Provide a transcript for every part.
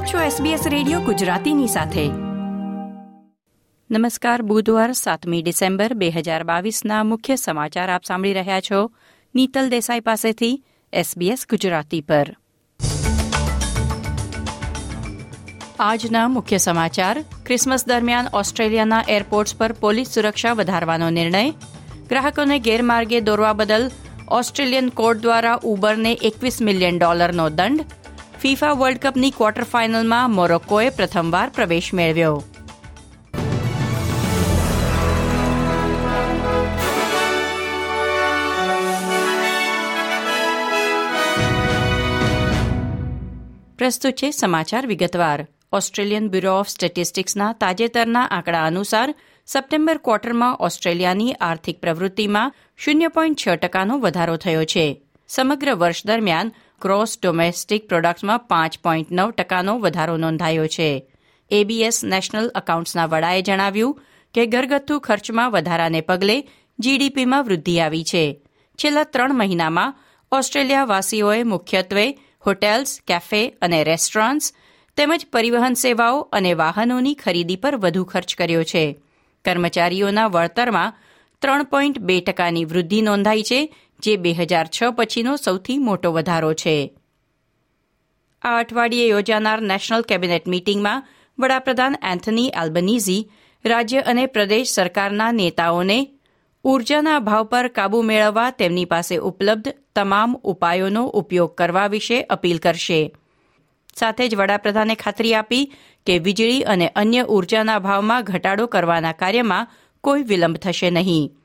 આપ છો SBS radio ગુજરાતીની સાથે. નમસ્કાર, બુધવાર સાતમી ડિસેમ્બર બે હજાર બાવીસના મુખ્ય સમાચાર આપ સાંભળી રહ્યા છો. નીતલ દેસાઈ પાસેથી SBS ગુજરાતી પર. આજના મુખ્ય સમાચાર, ક્રિસમસ દરમિયાન ઓસ્ટ્રેલિયાના એરપોર્ટ્સ પર પોલીસ સુરક્ષા વધારવાનો નિર્ણય. ગ્રાહકોને ગેરમાર્ગે દોરવા બદલ ઓસ્ટ્રેલિયન કોર્ટ દ્વારા ઉબરને એકવીસ મિલિયન ડોલરનો દંડ. ફીફા વર્લ્ડ કપની ક્વાર્ટર ફાઇનલમાં મોરોક્કોએ પ્રથમવાર પ્રવેશ મેળવ્યો. પ્રસ્તુત છે સમાચાર વિગતવાર. ઓસ્ટ્રેલિયન બ્યુરો ઓફ સ્ટેટિસ્ટિક્સના તાજેતરના આંકડા અનુસાર સપ્ટેમ્બર ક્વાર્ટરમાં ઓસ્ટ્રેલિયાની આર્થિક પ્રવૃત્તિમાં શૂન્ય પોઈન્ટ છ ટકાનો વધારો થયો છે. સમગ્ર વર્ષ દરમિયાન ક્રોસ ડોમેસ્ટિક પ્રોડક્ટ્સમાં પાંચ પોઈન્ટ નવ ટકાનો વધારો નોંધાયો છે. એબીએસ નેશનલ એકાઉન્ટ્સના વડાએ જણાવ્યું કે ઘરગથ્થુ ખર્ચમાં વધારાને પગલે જીડીપીમાં વૃદ્ધિ આવી છે. છેલ્લા ત્રણ મહિનામાં ઓસ્ટ્રેલિયાવાસીઓએ મુખ્યત્વે હોટેલ્સ, કેફે અને રેસ્ટોરન્ટ્સ તેમજ પરિવહન સેવાઓ અને વાહનોની ખરીદી પર વધુ ખર્ચ કર્યો છે. કર્મચારીઓના વળતરમાં ત્રણ પોઈન્ટ બે ટકાની વૃદ્ધિ નોંધાઈ છે જે બે હજાર છ પછીનો સૌથી મોટો વધારો છે. આ અઠવાડિયે યોજાનાર નેશનલ કેબિનેટ મીટિંગમાં વડાપ્રધાન એન્થની એલ્બનીઝી રાજ્ય અને પ્રદેશ સરકારના નેતાઓને ઉર્જાના ભાવ પર કાબુ મેળવવા તેમની પાસે ઉપલબ્ધ તમામ ઉપાયોનો ઉપયોગ કરવા વિશે અપીલ કરશે. સાથે જ વડાપ્રધાને ખાતરી આપી કે વીજળી અને અન્ય ઉર્જાના ભાવમાં ઘટાડો કરવાના કાર્યમાં કોઈ વિલંબ થશે નહીં.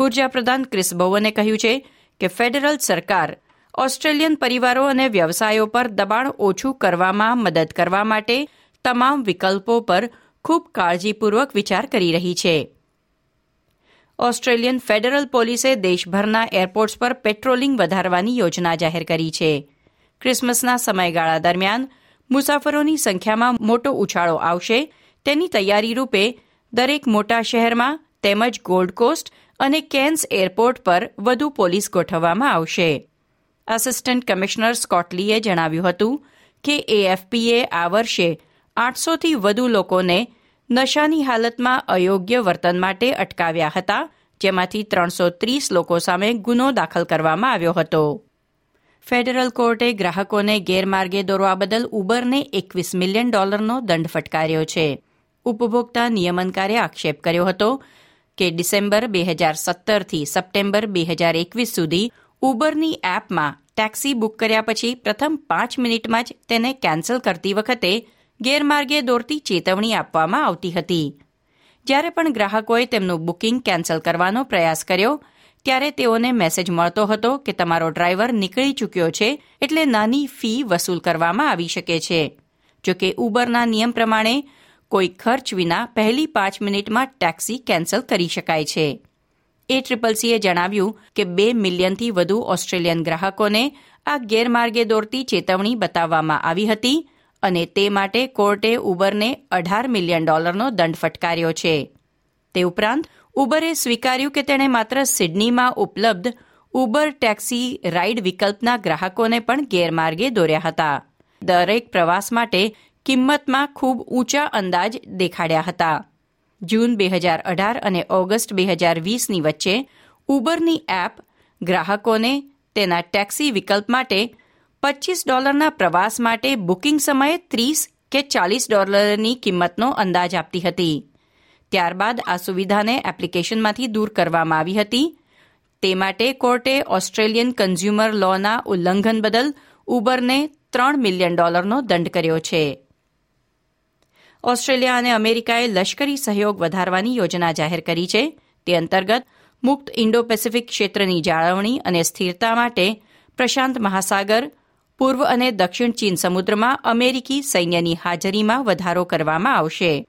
ઊર્જા પ્રધાન ક્રિસ બોવને કહ્યું છે કે ફેડરલ સરકાર ઓસ્ટ્રેલિયન પરિવારો અને વ્યવસાયો પર દબાણ ઓછું કરવામાં મદદ કરવા માટે તમામ વિકલ્પો પર ખૂબ કાળજીપૂર્વક વિચાર કરી રહી છે. ઓસ્ટ્રેલિયન ફેડરલ પોલીસે દેશભરના એરપોર્ટ્સ પર પેટ્રોલિંગ વધારવાની યોજના જાહેર કરી છે. ક્રિસમસના સમયગાળા દરમિયાન મુસાફરોની સંખ્યામાં મોટો ઉછાળો આવશે. તેની તૈયારી રૂપે દરેક મોટા શહેરમાં તેમજ ગોલ્ડ કોસ્ટ અને કેન્સ એરપોર્ટ પર વધુ પોલીસ ગોઠવવામાં આવશે. આસિસ્ટન્ટ કમિશનર સ્કોટલીએ જણાવ્યું હતું કે એએફપીએ આ વર્ષે આઠસોથી વધુ લોકોને નશાની હાલતમાં અયોગ્ય વર્તન માટે અટકાવ્યા હતા, જેમાંથી ત્રણસો ત્રીસ લોકો સામે ગુનો દાખલ કરવામાં આવ્યો હતો. ફેડરલ કોર્ટે ગ્રાહકોને ગેરમાર્ગે દોરવા બદલ ઉબરને એકવીસ મિલિયન ડોલરનો દંડ ફટકાર્યો છે. ઉપભોક્તા નિયમનકારે આક્ષેપ કર્યો હતો કે ડિસેમ્બર બે હજાર સત્તરથી સપ્ટેમ્બર બે હજાર એકવીસ સુધી ઉબરની એપમાં ટેક્સી બુક કર્યા પછી પ્રથમ પાંચ મિનિટમાં જ તેને કેન્સલ કરતી વખતે ગેરમાર્ગે દોરતી ચેતવણી આપવામાં આવતી હતી. જ્યારે પણ ગ્રાહકોએ તેમનું બુકિંગ કેન્સલ કરવાનો પ્રયાસ કર્યો, ત્યારે તેઓને મેસેજ મળતો હતો કે તમારો ડ્રાઈવર નીકળી ચૂક્યો છે એટલે નાની ફી વસૂલ કરવામાં આવી શકે છે. જોકે ઉબરના નિયમ પ્રમાણે કોઈ ખર્ચ વિના પહેલી પાંચ મિનિટમાં ટેક્સી કેન્સલ કરી શકાય છે. એ ટ્રિપલ સીએ જણાવ્યું કે બે મિલિયનથી વધુ ઓસ્ટ્રેલિયન ગ્રાહકોને આ ગેરમાર્ગે દોરતી ચેતવણી બતાવવામાં આવી હતી અને તે માટે કોર્ટે ઉબરને અઢાર મિલિયન ડોલરનો દંડ ફટકાર્યો છે. તે ઉપરાંત, ઉબરે સ્વીકાર્યું કે તેણે માત્ર સિડનીમાં ઉપલબ્ધ ઉબર ટેક્સી રાઇડ વિકલ્પના ગ્રાહકોને પણ ગેરમાર્ગે દોર્યા હતા. દરેક પ્રવાસ માટે કિંમતમાં ખૂબ ઊંચા અંદાજ દેખાડ્યા હતા. જૂન બે હજાર અઢાર અને ઓગસ્ટ બે હજાર વીસની વચ્ચે ઉબરની એપ ગ્રાહકોને તેના ટેક્સી વિકલ્પ માટે પચ્ચીસ ડોલરના પ્રવાસ માટે બુકિંગ સમયે ત્રીસ કે ચાલીસ ડોલરની કિંમતનો અંદાજ આપતી હતી. ત્યારબાદ આ સુવિધાને એપ્લિકેશનમાંથી દૂર કરવામાં આવી હતી. તે માટે કોર્ટે ઓસ્ટ્રેલિયન કન્ઝ્યુમર લોના ઉલ્લંઘન બદલ ઉબરને ત્રણ મિલિયન ડોલરનો દંડ કર્યો છે. ઓસ્ટ્રેલિયા અને અમેરિકાએ લશ્કરી સહયોગ વધારવાની યોજના જાહેર કરી છે. તે અંતર્ગત મુક્ત ઇન્ડો પેસિફિક ક્ષેત્રની જાળવણી અને સ્થિરતા માટે પ્રશાંત મહાસાગર, પૂર્વ અને દક્ષિણ ચીન સમુદ્રમાં અમેરિકી સૈન્યની હાજરીમાં વધારો કરવામાં આવશે.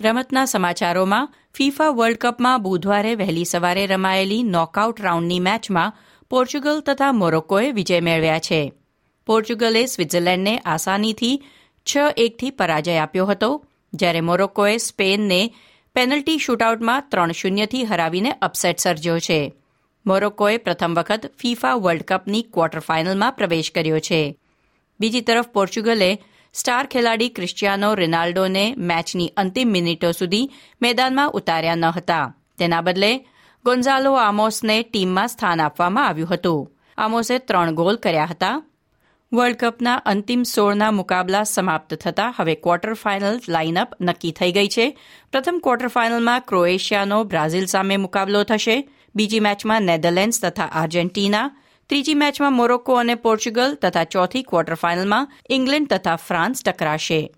રમતના સમાચારોમાં, ફીફા વર્લ્ડ કપમાં બુધવારે વહેલી સવારે રમાયેલી નોકઆઉટ રાઉન્ડની મેચમાં પોર્ચુગલ તથા મોરોક્કોએ વિજય મેળવ્યા છે. પોર્ચુગલે સ્વિટ્ઝરલેન્ડને આસાનીથી છ એકથી પરાજય આપ્યો હતો, જ્યારે મોરોક્કોએ સ્પેનને પેનલ્ટી શૂટઆઉટમાં ત્રણ શૂન્યથી હરાવીને અપસેટ સર્જ્યો છે. મોરોક્કોએ પ્રથમ વખત ફીફા વર્લ્ડ કપની ક્વાર્ટર ફાઇનલમાં પ્રવેશ કર્યો છે. બીજી તરફ પોર્ચુગલે સ્ટાર ખેલાડી ક્રિસ્ટિયાનો રોનાલ્ડોને મેચની અંતિમ મિનિટો સુધી મેદાનમાં ઉતાર્યા ન હતા. તેના બદલે ગોન્ઝાલો આમોસને ટીમમાં સ્થાન આપવામાં આવ્યું હતું. આમોસે ત્રણ ગોલ કર્યા હતા. વર્લ્ડ કપના અંતિમ સોળના મુકાબલા સમાપ્ત થતા હવે ક્વાર્ટર ફાઇનલ લાઇનઅપ નક્કી થઈ ગઈ છે. પ્રથમ ક્વાર્ટર ફાઇનલમાં ક્રોએશિયાનો બ્રાઝિલ સામે મુકાબલો થશે. બીજી મેચમાં નેધરલેન્ડ્સ તથા આર્જેન્ટિના. ત્રીજી મેચમાં મોરોક્કો અને પોર્ચુગલ તથા ચોથી ક્વાર્ટર ફાઇનલમાં ઇંગ્લેન્ડ તથા ફ્રાન્સ ટકરાશે.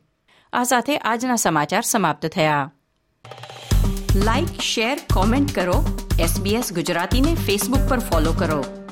આ સાથે આજના સમાચાર સમાપ્ત થયા. લાઇક શેર કોમેન્ટ કરો. એસબીએસ ગુજરાતીને ફેસબુક પર ફોલો કરો.